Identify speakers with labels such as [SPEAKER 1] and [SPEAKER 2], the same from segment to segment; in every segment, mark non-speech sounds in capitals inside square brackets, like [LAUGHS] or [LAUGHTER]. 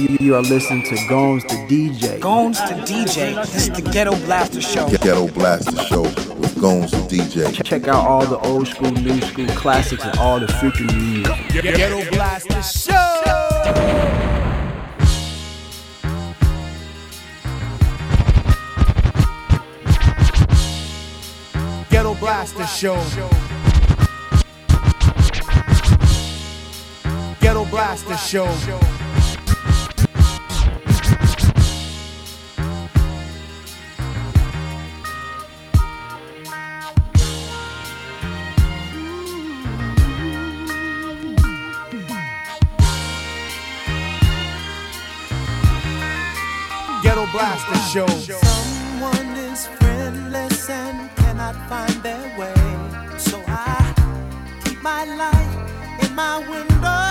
[SPEAKER 1] You, you are listening to Gomes the DJ.
[SPEAKER 2] Gones to DJ. This is the Ghetto Blaster Show.
[SPEAKER 3] Ghetto Blaster Show with Gomes the DJ.
[SPEAKER 1] Check out all the old school, new school classics, and all the future new music.
[SPEAKER 4] Ghetto Blaster Show.
[SPEAKER 1] Ghetto Blaster Show. Ghetto Blaster Show. Blaster Show.
[SPEAKER 5] Someone is friendless and cannot find their way. So I keep my light in my window.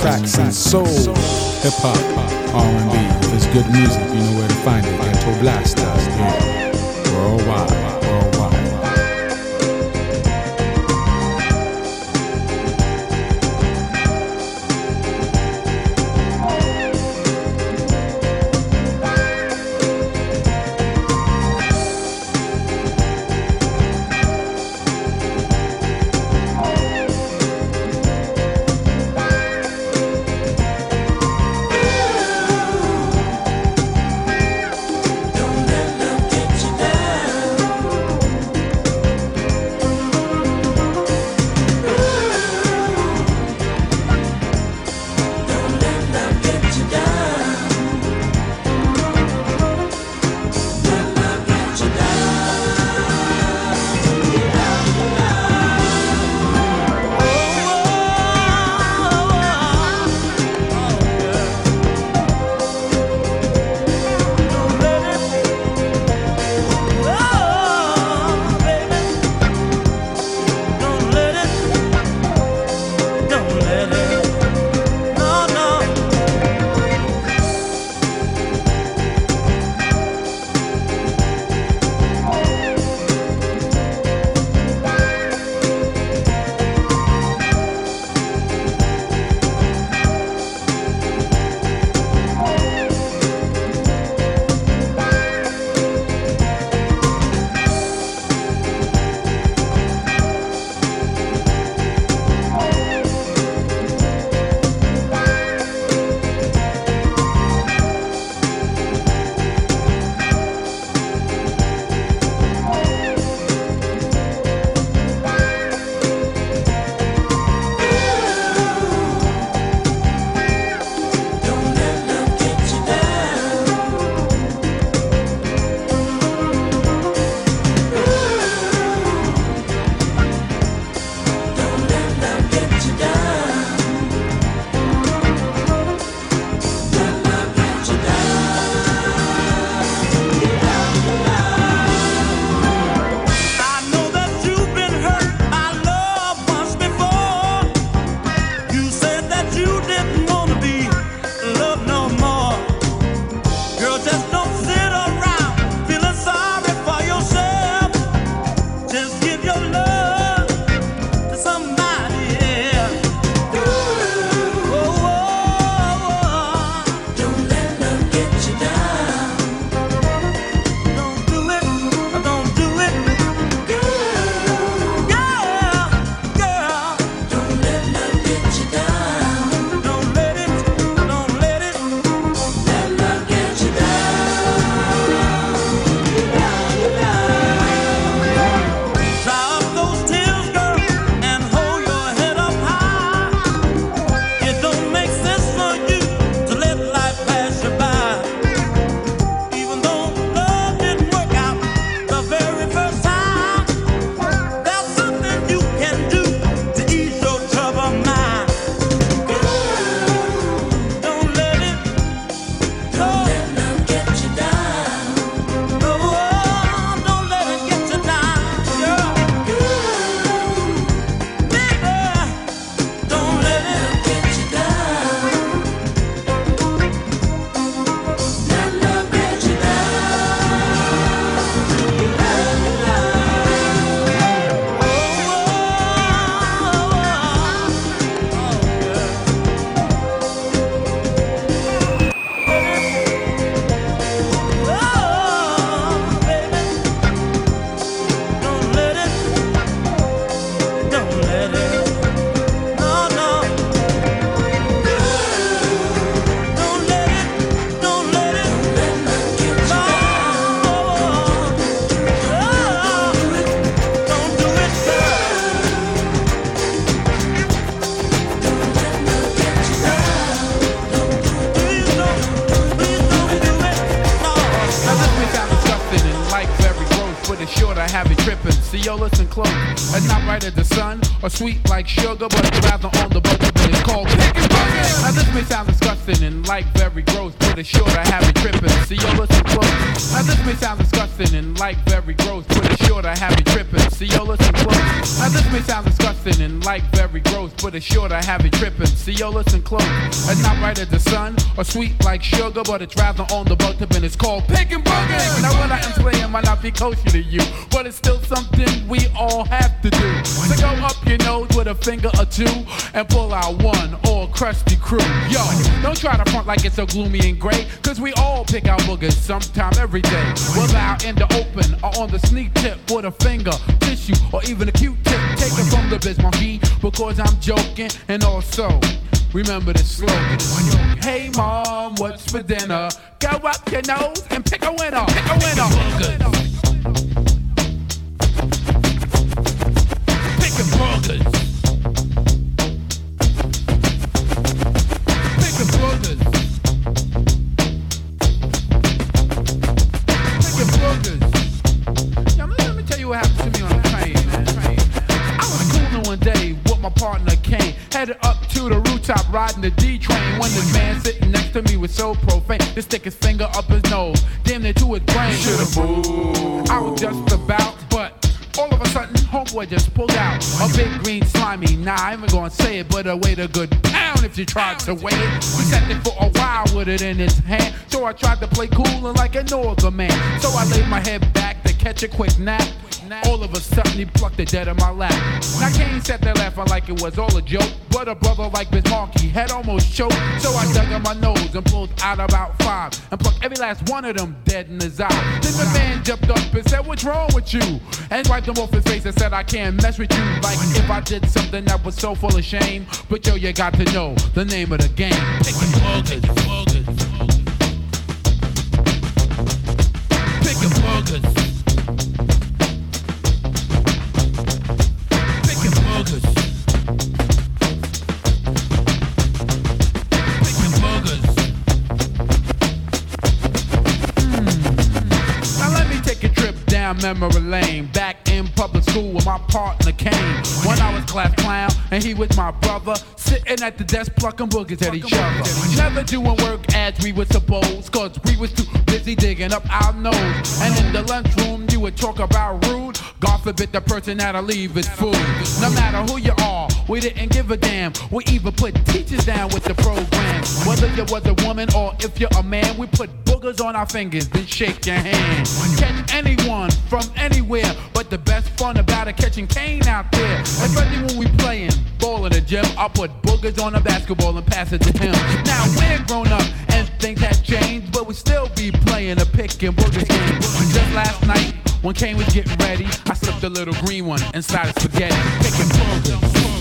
[SPEAKER 6] tracks and soul, hip hop, R and B. It's good music. You know where to find it. Ghetto Blasters, yeah. worldwide.
[SPEAKER 7] See, yo. It's not right as the sun or sweet like sugar, but it's rather on the butt tip and it's called picking boogers. Now what I am saying might not be kosher to you, but it's still something we all have a finger or two and pull out one all crusty crew. Yo, don't try to front like it's so gloomy and gray, cause we all pick out boogers sometime every day. Whether out in the open or on the sneak tip with a finger, tissue, or even a Q-tip. Take it from the Biz Markie because I'm joking and also. Remember the slogan. Hey mom, what's for dinner? Go up your nose and pick a winner. Pick a winner. Headed up to the rooftop riding the D train. When this man sitting next to me was so profane, to stick his finger up his nose, damn near to his brain. Should've moved. I was just about, but. All of a sudden, homeboy just pulled out a big green slimy. Nah, I ain't gonna say it, but a weight a good pound if you tried to weigh it. He sat there for a while with it in his hand, so I tried to play cool and like an older man. So I laid my head back to catch a quick nap. All of a sudden, he plucked the dead in my lap. Now Kane sat there laughing like it was all a joke, but a brother like Biz Markie had almost choked. So I dug in my nose and pulled out about five and plucked every last one of them dead in his eye. Then the man jumped up and said, "What's wrong with you?" And wiped him off his face and said, "I can't mess with you like if I did something that was so full of shame." But yo, you got to know the name of the game. Picking burgers, burgers, picking burgers. Picking down memory lane. Back in public school with my partner came. When I was class clown and he was my brother. Sitting at the desk plucking boogers at each other. Never doing work as we were supposed. Cause we was too busy digging up our nose. And in the lunchroom you would talk about rude. God forbid the person that'll leave is food. No matter who you are, we didn't give a damn. We even put teachers down with the program. Whether you was a woman or if you're a man, we put boogers on our fingers, then shake your hand. Catch anyone from anywhere, but the best fun about it catching Kane out there. Especially when we playing ball in the gym, I put boogers on a basketball and pass it to him. Now we're grown up and things have changed, but we still be playing a pick and boogers game. Just last night. When Kane was getting ready, I slipped a little green one inside of spaghetti, picking burgers.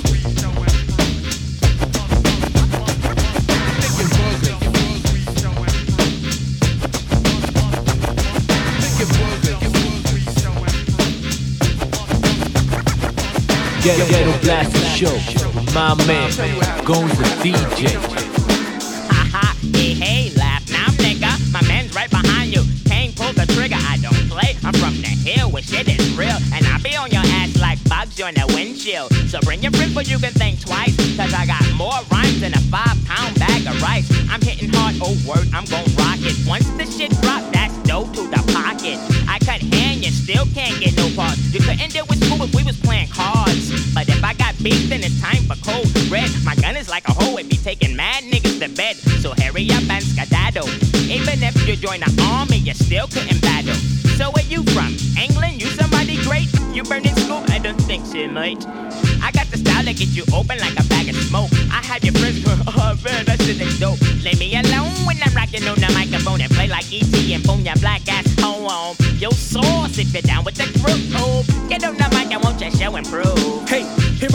[SPEAKER 8] Ghetto, Ghetto Blaster Show. My man, Goes the DJ.
[SPEAKER 9] Haha, hey, hey, laugh now, nigga. My man's right behind you. Kane pull the trigger. I don't play. I'm from the hill where shit is real. And I be on your ass like bugs on the windshield. So bring your friends, but you can think twice. Cause I got more rhymes than a five pound bag of rice. I'm hitting hard, oh word, I'm gon' rock it. Once the shit drop, that's dope to the pocket. Cut hand, you still can't get no parts. You couldn't deal with school if we was playing cards. But if I got beef, then it's time for cold red. My gun is like a hoe, it be taking mad niggas to bed. So hurry up and skedaddle. Even if you join the army, you still couldn't battle. So where you from? England? You somebody great? You burning school? I don't think so, mate. I got the style that get you open like a bag of smoke. I have your friends go, oh man, that shit is dope. Leave me alone when I'm rocking on the microphone and play like E.T. and boom your black ass if you're down with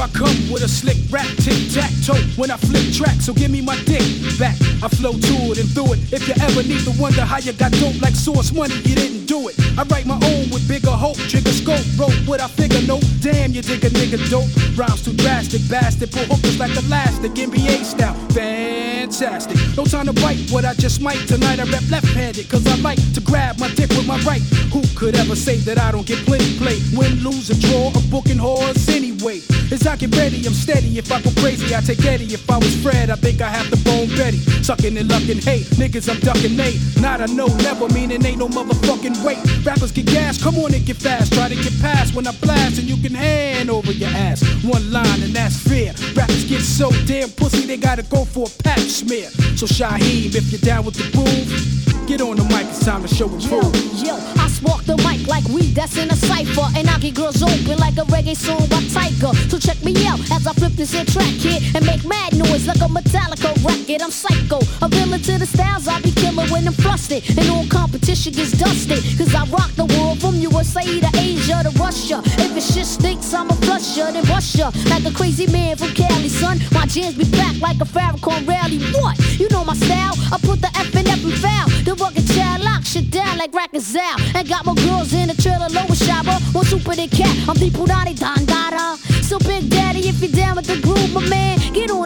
[SPEAKER 9] I
[SPEAKER 10] come with a slick rap, tic tac toe. When I flip track, so give me my dick back. I flow to it and through it. If you ever need to wonder how you got dope like Sauce Money, you didn't do it. I write my own with bigger hope, trigger scope, rope. What I figure, no, damn, you dig a nigga dope. Rhymes too drastic, bastard, pull hookers like elastic, NBA style, fantastic. No time to bite what I just might. Tonight I rap left-handed, cause I like to grab my dick with my right. Who could ever say that I don't get plenty play? Win, lose, or draw, I'm booking whores anyway. As I get ready, I'm steady. If I go crazy, I take Eddie. If I was Fred, I think I have to bone Betty. Sucking and lucking, hey, niggas, I'm ducking Nate. Not a no, never meaning ain't no motherfucking wait. Rappers get gas, come on and get fast. Try to get past when I blast, and you can hand over your ass. One line, and that's fair. Rappers get so damn pussy, they gotta go for a pap smear. So Shyheim, if you're down with the groove, get on the mic, it's time to show and
[SPEAKER 11] Yo,
[SPEAKER 10] prove.
[SPEAKER 11] yo, I spark the mic like weed that's in a cipher. And I get girls open like a reggae song by Tiger. So check me out as I flip this here track here and make mad noise like a Metallica record. I'm psycho, a villain to the styles I be killing when I'm flustered. And all competition gets dusted. Cause I rock the world from USA to Asia to Russia. If it shit stinks, I'm a flusher, then rush ya. Like a crazy man from Cali, son. My jams be back like a Farrakhan rally. What? You know my style? I put the F in and foul. The rugged child lock shit down like Rackers out. And got my girls in the trailer, lower shower. More super than cat. I'm the Pudani Dandara. So Big Daddy, if you're down with the groove, my man, get on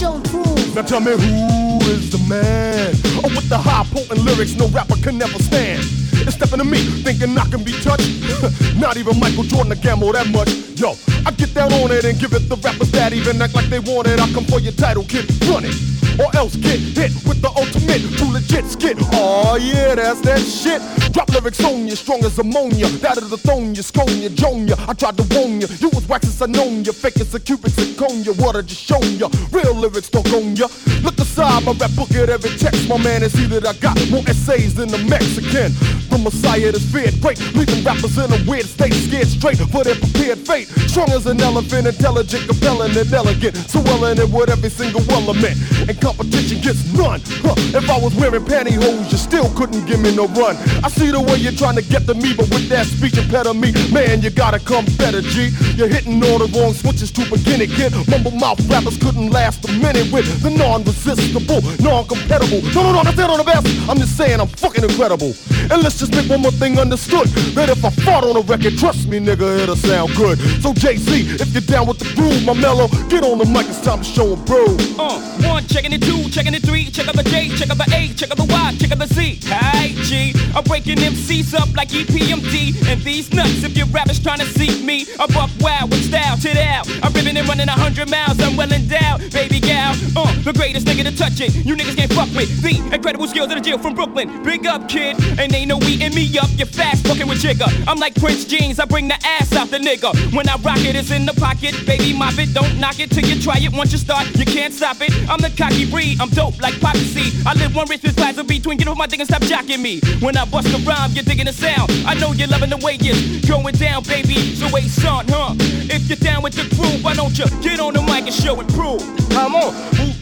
[SPEAKER 3] Now tell me who is the man? Oh, with the high potent lyrics no rapper can never stand. It's stepping to me, thinking I can be touched. [LAUGHS] Not even Michael Jordan to gamble that much. Yo, I get down on it and give it the rappers that even act like they want it. I come for your title, kid, run it. Or else get hit with the ultimate, too legit skit. Oh yeah, that's that shit. Drop lyrics on you, strong as ammonia. That is the thone you, scone you, joan you. I tried to warn you, you was wax as I known you. Fake as a cubic zirconia, what I just shown you. Real don't own ya. Look aside, my rap book at every text, my man, and see that I got more essays than the Mexican. The Messiah that's feared great, leaving rappers in a weird state, scared straight for their prepared fate. Strong as an elephant, intelligent, compelling, and elegant. So well in it with every single element. And competition gets none. Huh. If I was wearing pantyhose, you still couldn't give me no run. I see the way you're trying to get to me, but with that speech impediment, man, you gotta come better, G. You're hitting all the wrong switches to begin it. Mumble mouth rappers couldn't last a minute with the non-resistible, non-compatible. No, no, no, that's it on the best. I'm just saying I'm fucking incredible. And let's just make one more thing understood. That if I fart on a record, trust me, nigga, it'll sound good. So Jay-Z, if you're down with the groove, my mellow, get on the mic, it's time to show show 'em bro.
[SPEAKER 12] Uh, one, checking it two, checking it three, check out the J, check out the A, check out the Y, check out the Z. Hey G, I'm breaking MCs up like EPMD. And these nuts, if your rappers trying to see me, I'm up wild with style, to out. I'm ripping and running a hundred miles, I'm well endowed, baby Uh, the greatest nigga to touch it. You niggas can't fuck with the incredible skills of the Jill from Brooklyn. Big up, kid, and ain't no eating me up. You're fast fucking with Jigga. I'm like Prince Jeans, I bring the ass out the nigga. When I rock it, it's in the pocket, baby, mop it. Don't knock it till you try it. Once you start, you can't stop it. I'm the cocky breed, I'm dope like Poppy seed. I live one rich with plaza between. Get off my dick and stop jacking me. When I bust a rhyme, you're digging the sound. I know you're loving the way it's going down, baby. So wait, son, huh? If you're down with the crew, why don't you get on the mic and show and prove?
[SPEAKER 3] Come on,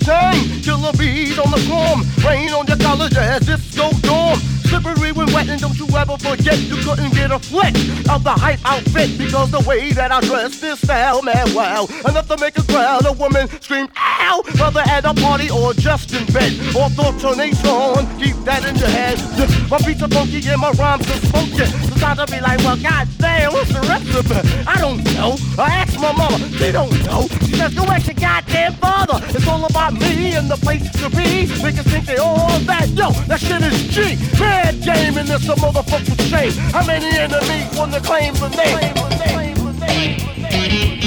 [SPEAKER 3] Wu-Tang, killer bees on the form. Rain on your college ass, disco dorm. Slippery when wet, and don't you ever forget you couldn't get a flick of the hype outfit because the way that I dress this style, man, wow. Enough to make a crowd of women scream, ow, whether at a party or just in bed. Thoughts on keep that in your head. My beats are funky and my rhymes are funky. To be like, well, goddamn, what's the recipe? I don't know. I asked my mama, she don't know. She says, go ask your goddamn father. It's all about me and the place to be. Niggas think they all that. Yo, that shit is G. Bad game and it's a motherfucking shame. How many enemies want to claim the name?
[SPEAKER 5] Engine,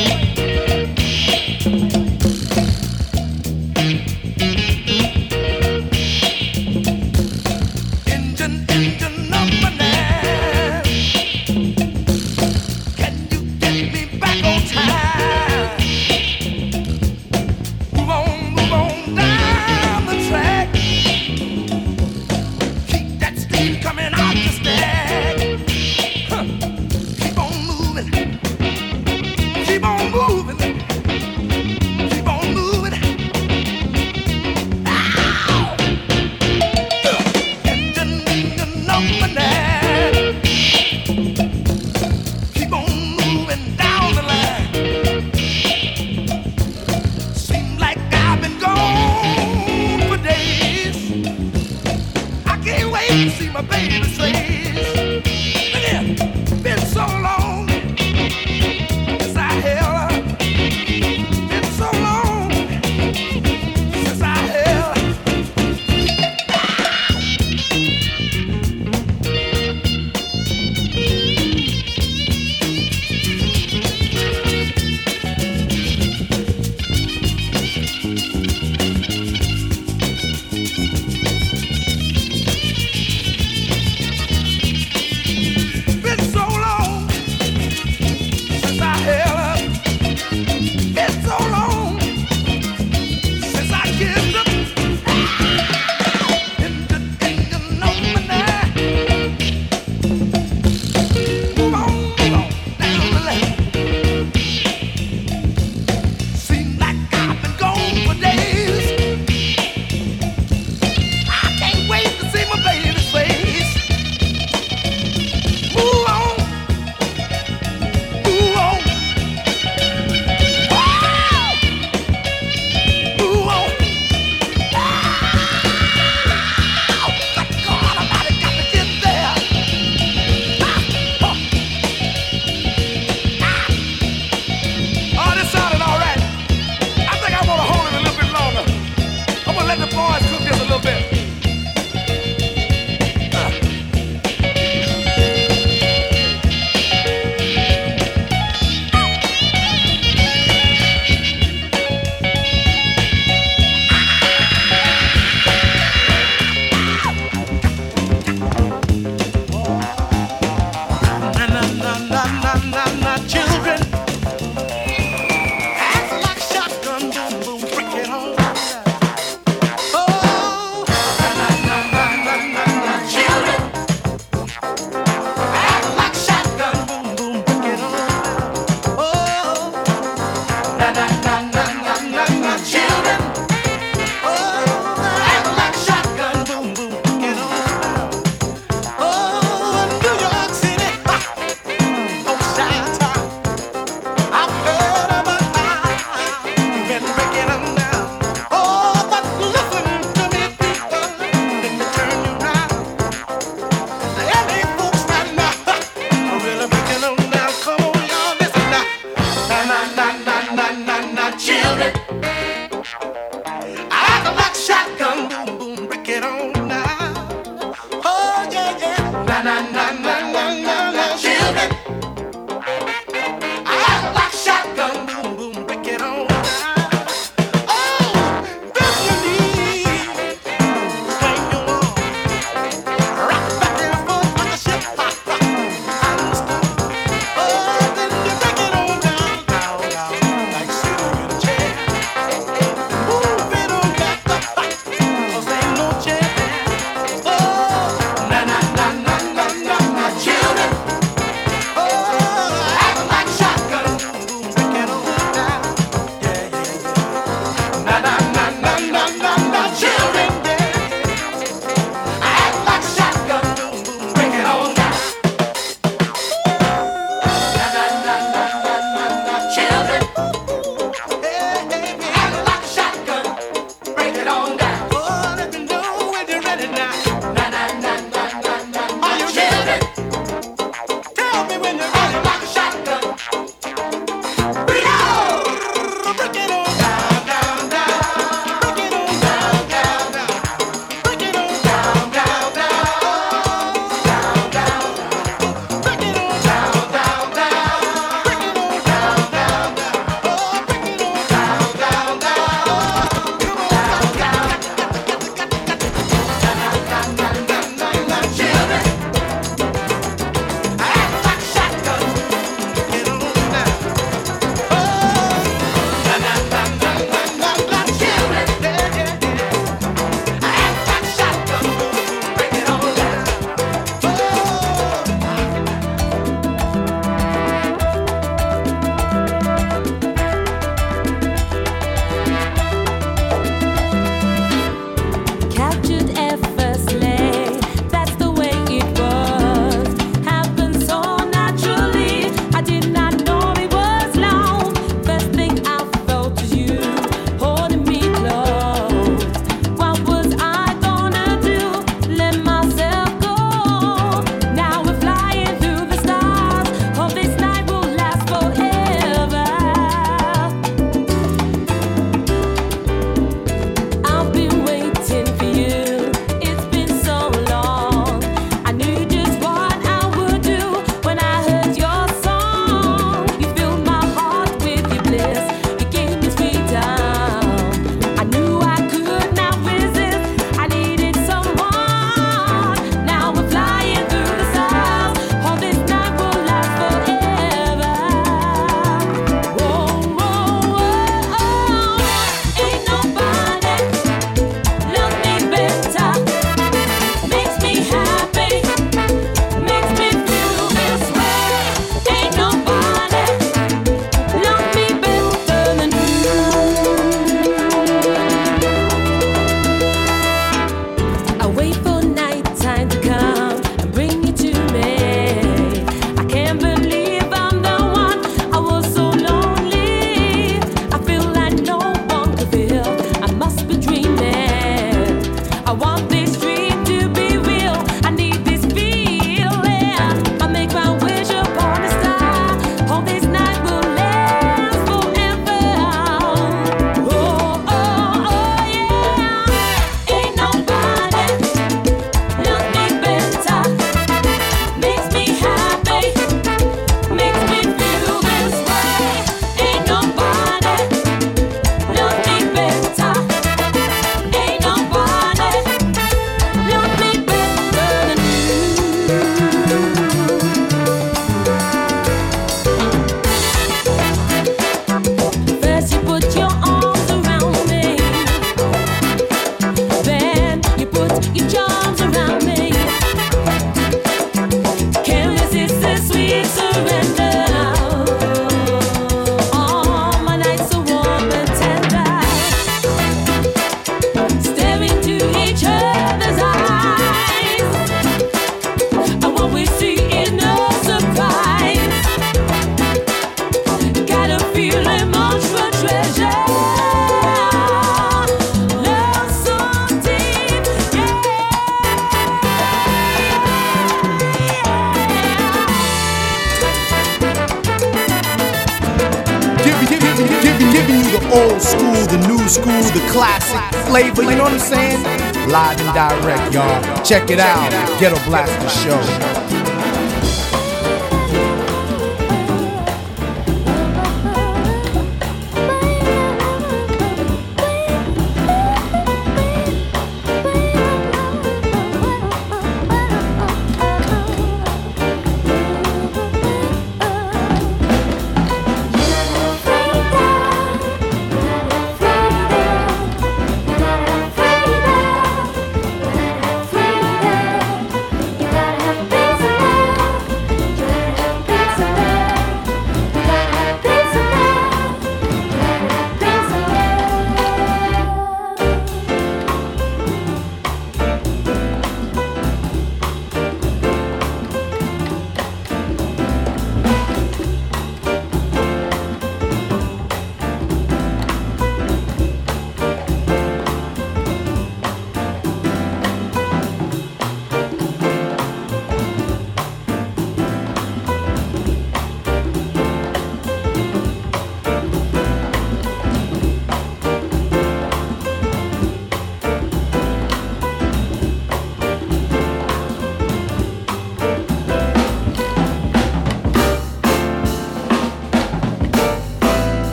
[SPEAKER 13] Check it out, Ghetto Blaster Show.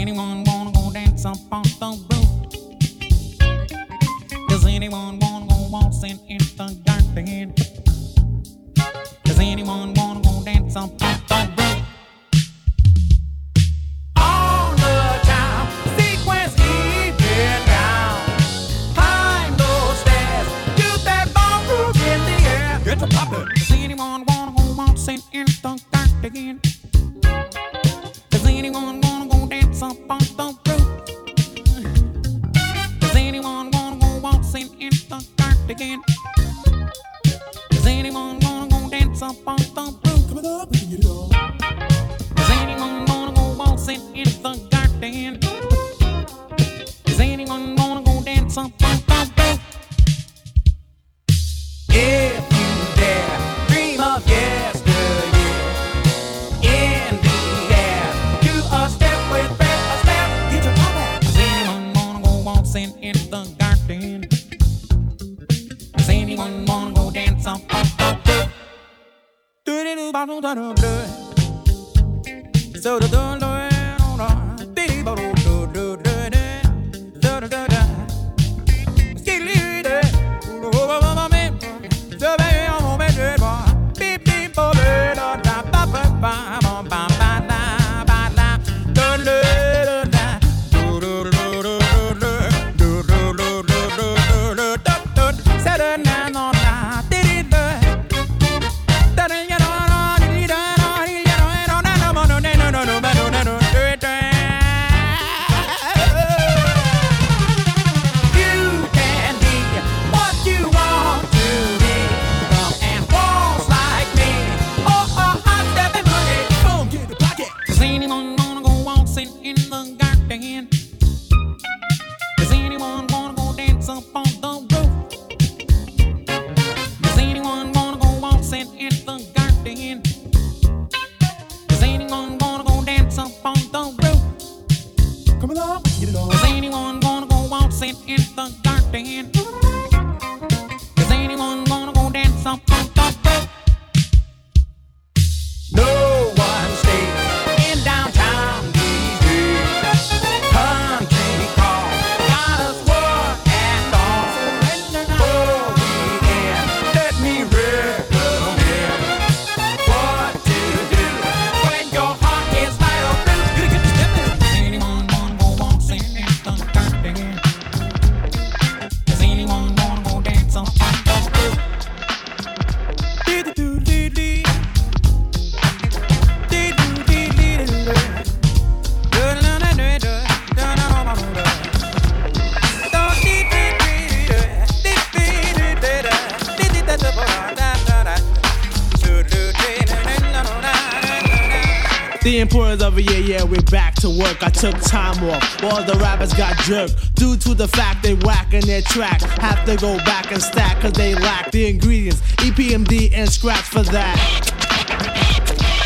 [SPEAKER 14] anyone wanna go dance up on
[SPEAKER 15] jerked due to the fact they whack in their track. Have to go back and stack cause they lack the ingredients. EPMD and scratch for that.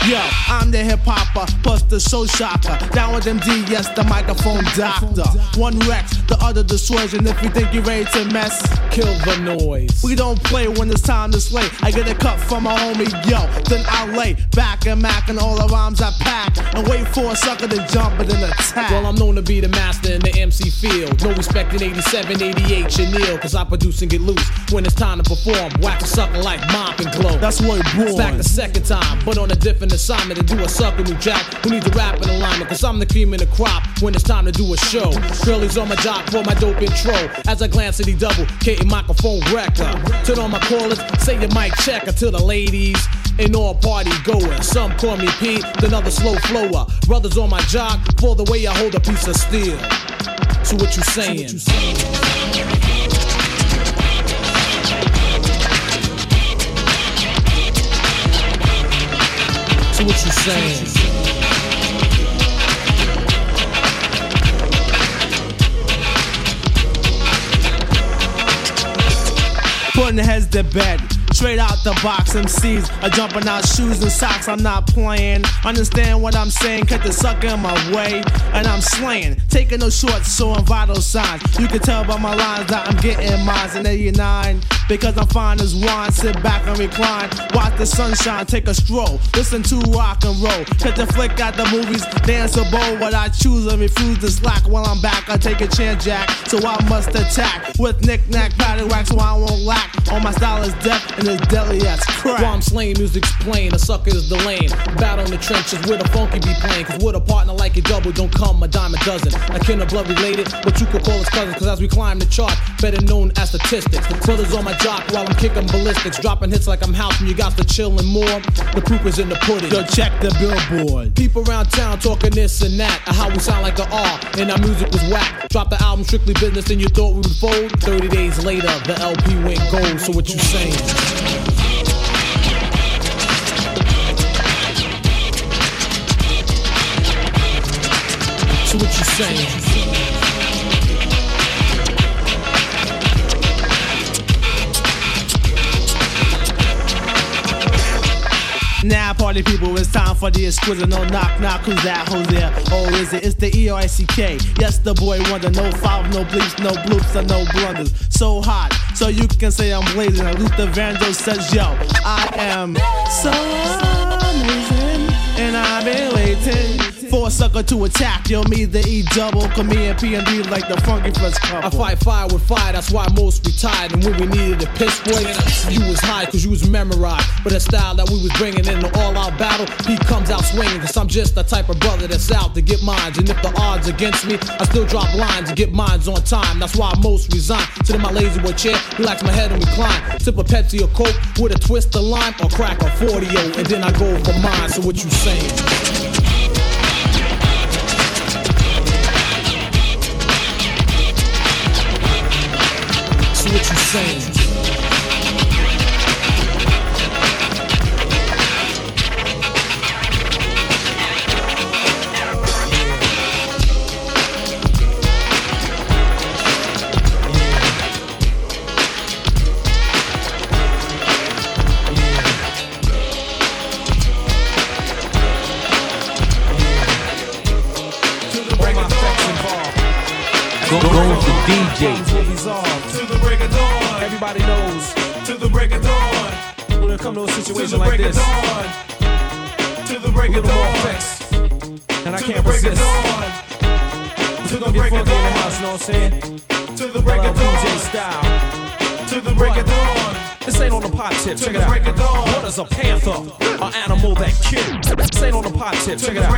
[SPEAKER 15] Yo, I'm the hip hopper, plus the show shocker. Down with MD, yes, the microphone doctor. One Rex, the other dissuasion. If you think you're ready to mess, kill the noise. We don't play when it's time to slay. I get a cut from my homie, yo. Then I lay back and mac and all the rhymes I pack. And wait for a sucker to jump and then attack.
[SPEAKER 16] Well, I'm known to be the master in the MC field. No respect in 87, 88, Chanel, cause I produce and get loose. When it's time to perform, whack a sucker like mop and glow.
[SPEAKER 15] That's what born.
[SPEAKER 16] Back the second time, but on a different assignment to do a sucker new jack who needs a rap in alignment, cause I'm the cream in the crop when it's time to do a show. Girlies on my jock for my dope intro. As I glance at the double, K microphone wrecker. Turn on my callers, say your mic checker to the ladies. And all party goers. Some call me Pete, then other slow flower. Brothers on my jock for the way I hold a piece of steel. So what you saying? So what you saying?
[SPEAKER 15] Putting heads to bed. Straight out the box, MCs are jumping out shoes and socks. I'm not playing. Understand what I'm saying? Cut the sucker in my way, and I'm slaying. Taking no shorts, showing vital signs. You can tell by my lines that I'm getting mines in 89. Because I'm fine as wine. Sit back and recline. Watch the sunshine, take a stroll. Listen to rock and roll. Cut the flick at the movies, dance a bowl. What I choose and refuse to slack. While I'm back, I take a chance, Jack. So I must attack with knick-knack, paddywhack, so I won't lack. All my style is death and it's deadly as crack.
[SPEAKER 16] While I'm slaying, music's playing, a sucker is the lane. Battle in the trenches where the funky be playing. Cause with a partner like a double, don't come a dime a dozen. I kin of blood related, but you could call us cousins. Cause as we climb the chart, better known as statistics. The brothers on my jock while I'm kicking ballistics. Dropping hits like I'm house and you got the chill and more. The proof is in the pudding.
[SPEAKER 15] Yo, check the billboard.
[SPEAKER 16] People around town talking this and that. How we sound like the R, and our music was whack. Drop the album strictly business and you thought we would fold. 30 days later, the LP went gold. So what you saying?
[SPEAKER 15] Now, party people, it's time for the exquisite. No knock, knock, who's that? Who's there? Oh, is it? It's the E R I C K. Yes, the boy wonder. No foul, no bleeps, no bloops, and no blunders. So hot, so you can say I'm. And Luther Vandross says, Yo, I am so
[SPEAKER 8] sucker to attack. Yo, me the E double, come me and P and D like the funky fresh couple.
[SPEAKER 16] I fight fire with fire, that's why most retired. And when we needed a piss boy, you was high cause you was memorized. But the style that we was bringing in the all out battle, he comes out swinging. Cause I'm just the type of brother that's out to get mines. And if the odds against me, I still drop lines and get mines on time. That's why most resign. Sit in my lazy boy chair, relax my head and recline. Sip a Pepsi or Coke with a twist of lime or crack a 40 and then I go for mine. So what you saying? So what you saying?
[SPEAKER 17] Go, go to DJ.
[SPEAKER 8] Everybody knows. To the break of dawn. When it come to a situation like this. To the break of dawn. Effects. And I can't resist. We're gonna get funky in the house, know what I'm saying? To the break of dawn. To the break of dawn. This ain't on the pot tip, check it out. What is a panther? An animal that kills. This ain't on the pot tip, check it out.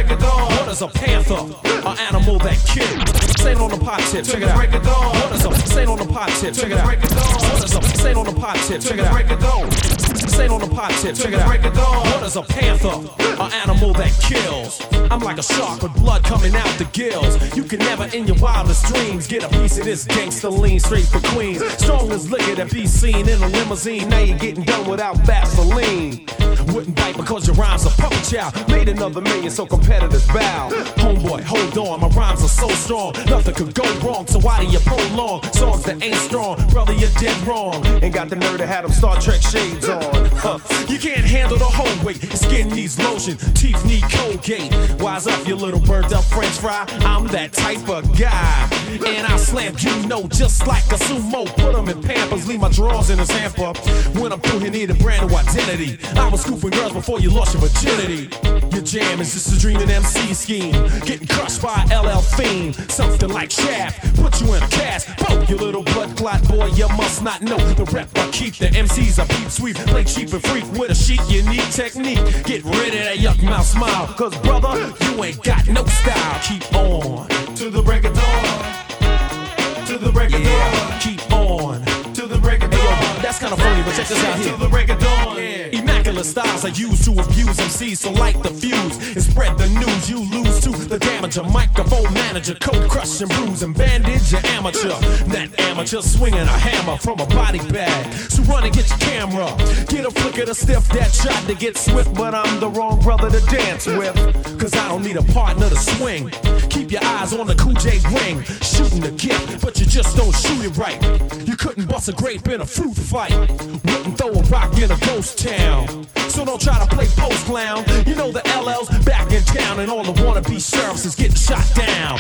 [SPEAKER 8] What is a panther? An animal that kills. This ain't on the pot tip, check it out. What is a this ain't on the pot tip, check it out. What is a this ain't on the pot tip, check it out. This ain't on the pot tip, check it out. What is a panther? An animal that kills. I'm like a shark with blood coming out the gills. You can never in your wildest dreams get a piece of this gangster lean straight for Queens. Strong as liquor that be seen in a limousine. Now you're getting done without Vaseline. Wouldn't bite because your rhymes are punk child. Made another million, so competitors bow. Homeboy, hold on, my rhymes are so strong. Nothing could go wrong, so why do you prolong songs that ain't strong? Brother, you're dead wrong. Ain't got the nerve to have them Star Trek shades on. Huh. You can't handle the whole weight. Skin needs lotion, teeth need Colgate. Wise up, you little burnt up French fry. I'm that type of guy. And I slam you know just like a sumo. Put Put 'em in pampers, leave my drawers in his hamper. When I'm through, you need a brand new identity. I was scooping girls before you lost your virginity. Your jam is just a dream and MC scheme. Getting crushed by LL fiend. Something like Shaft, put you in a cast. Boom, you little blood clot boy, you must not know the rep I keep. The MCs are peep sweep, play cheap and freak with a chic, unique technique. Get rid of that yuck mouth smile, cause brother, you ain't got no style. Keep on to the break of dawn. To the break of dawn. Keep that's kind of funny, but check this out here. The break of dawn. Immaculate styles are used to abuse MCs, so light the fuse and spread the news. You lose to the damage of microphone manager, cold crush and bruise and bandage your amateur. That amateur swinging a hammer from a body bag. So run and get your camera. Get a flick of the stiff that tried to get swift, but I'm the wrong brother to dance with. Cause I don't need a partner to swing. Keep your eyes on the Cool J ring. Shooting the gift, but you just don't shoot it right. You couldn't bust a grape in a fruit fight. Wouldn't throw a rock in a ghost town. So don't try to play post clown. You know the LL's back in town, and all the wannabe sheriffs is getting shot down.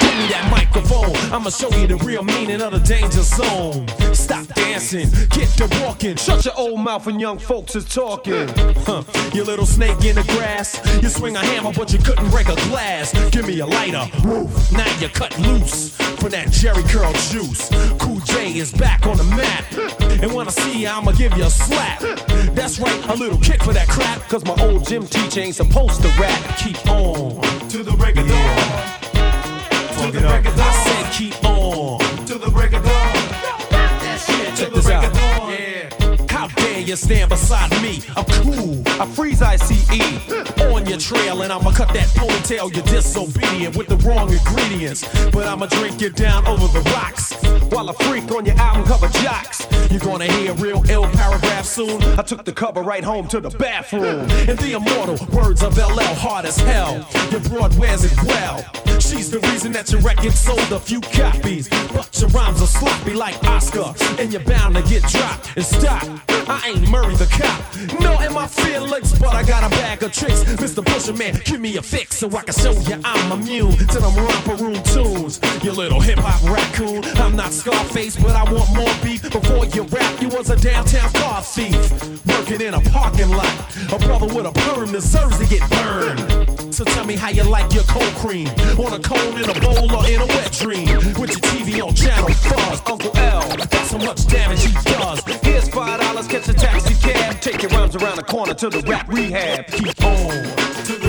[SPEAKER 8] Give me that microphone. I'ma show you the real meaning of the danger zone. Stop dancing, get to walking. Shut your old mouth when young folks is talking. Huh. You little snake in the grass. You swing a hammer, but you couldn't break a glass. Give me a lighter. Woof. Now you cut loose from that Jheri Curl juice. Cool J is back on the map. And when I see you, I'ma give you a slap. That's right, a little kick for that crap. Cause my old gym teacher ain't supposed to rap. Keep on. To the of dawn. To the dawn. I said keep on. You stand beside me? I'm cool. I freeze ICE on your trail, and I'ma cut that ponytail. You're disobedient with the wrong ingredients. But I'ma drink you down over the rocks while I freak on your album cover jocks. You're gonna hear real ill paragraph soon. I took the cover right home to the bathroom. And the immortal words of LL hard as hell. Your broad wears it well. She's the reason
[SPEAKER 18] that your record sold a few copies. But your rhymes are sloppy like Oscar, and you're bound to get dropped and stop. I ain't Murray the cop, no in my feelings, but I got a bag of tricks. Mr. Pusher Man, give me a fix so I can show you I'm immune to them romper room tunes. You little hip hop raccoon, I'm not Scarface, but I want more beef. Before you rap, you was a downtown car thief, working in a parking lot. A brother with a perm deserves to get burned. So tell me how you like your cold cream on a cone in a bowl or in a wet dream with your TV on channel fuzz. Uncle L, that's how much damage he does. Here's five dollars, catch a cab, take your rhymes around the corner to the rap rehab. Keep on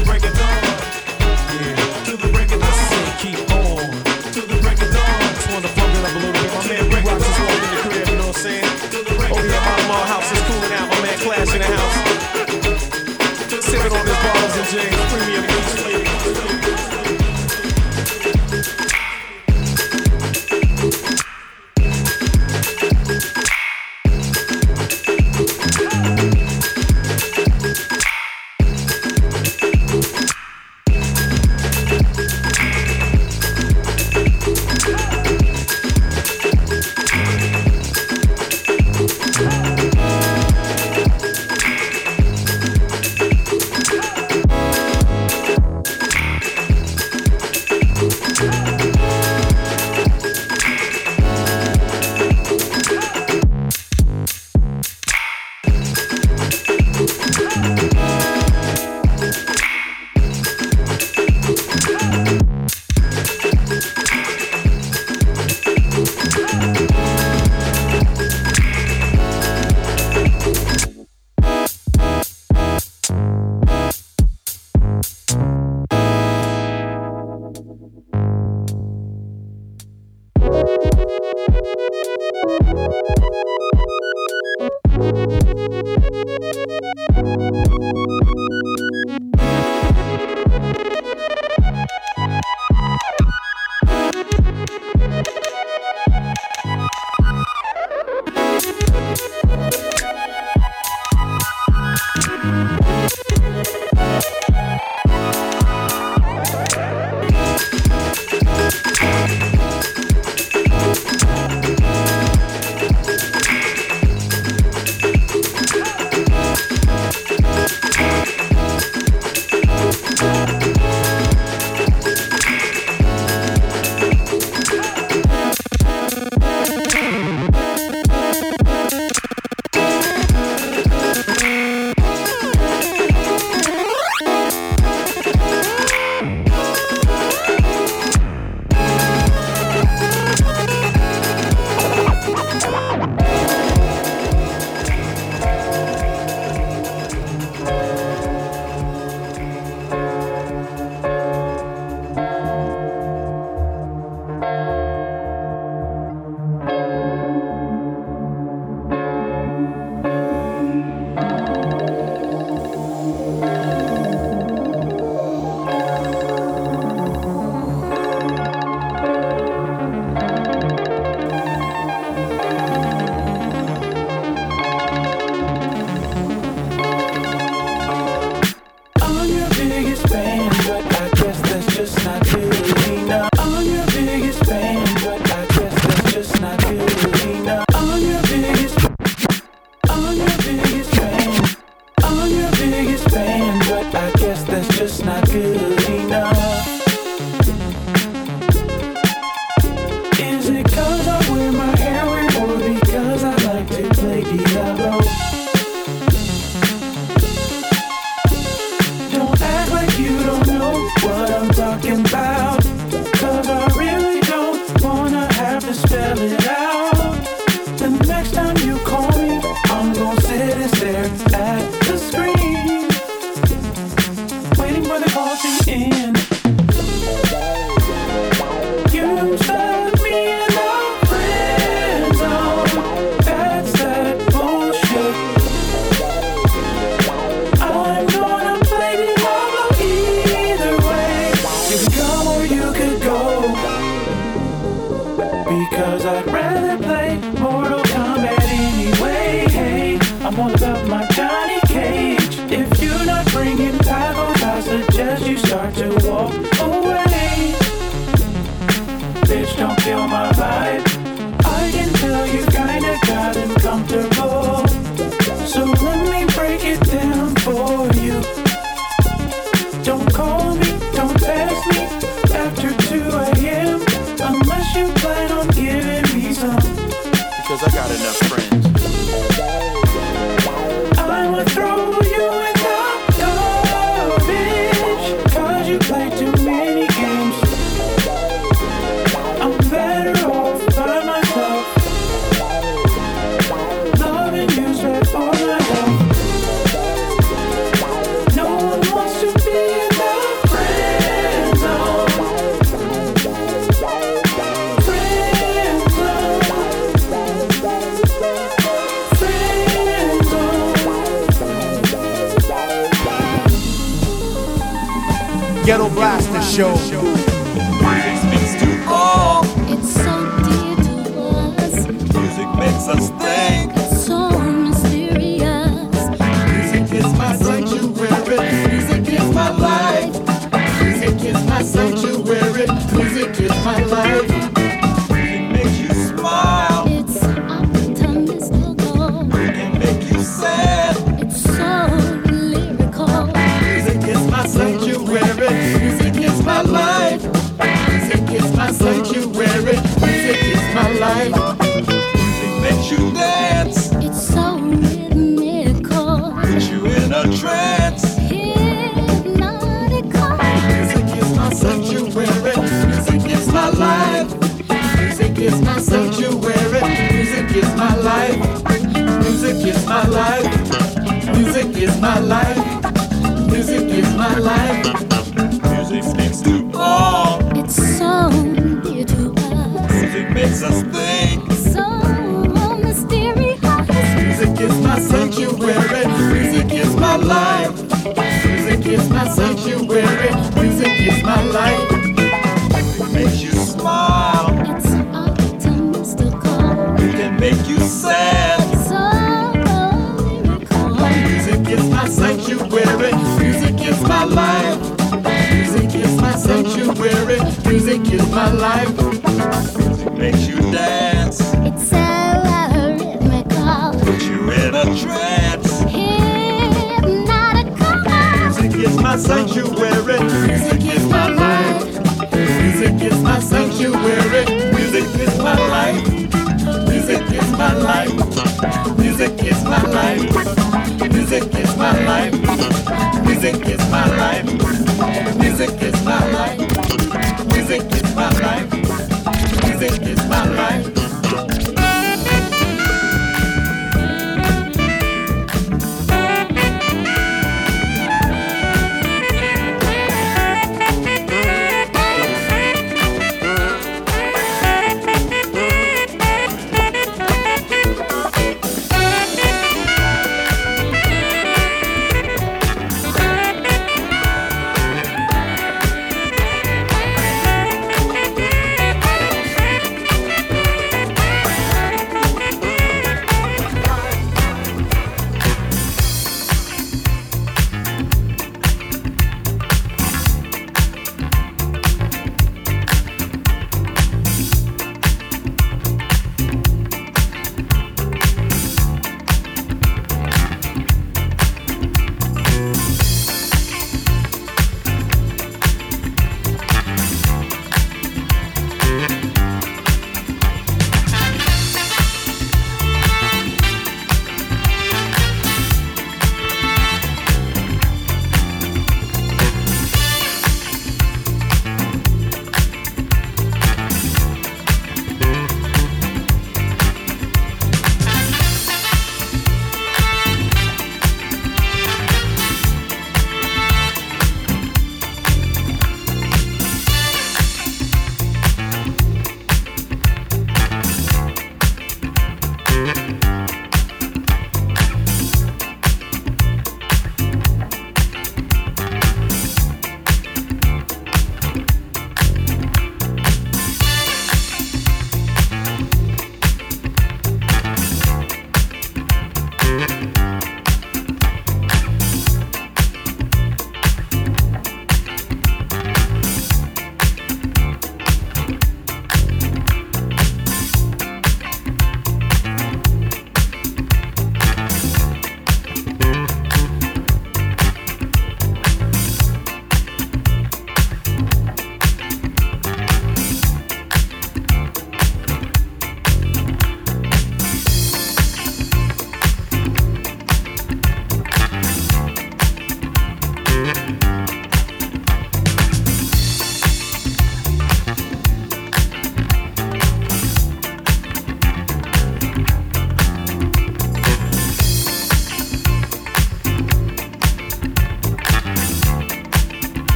[SPEAKER 14] music is my life.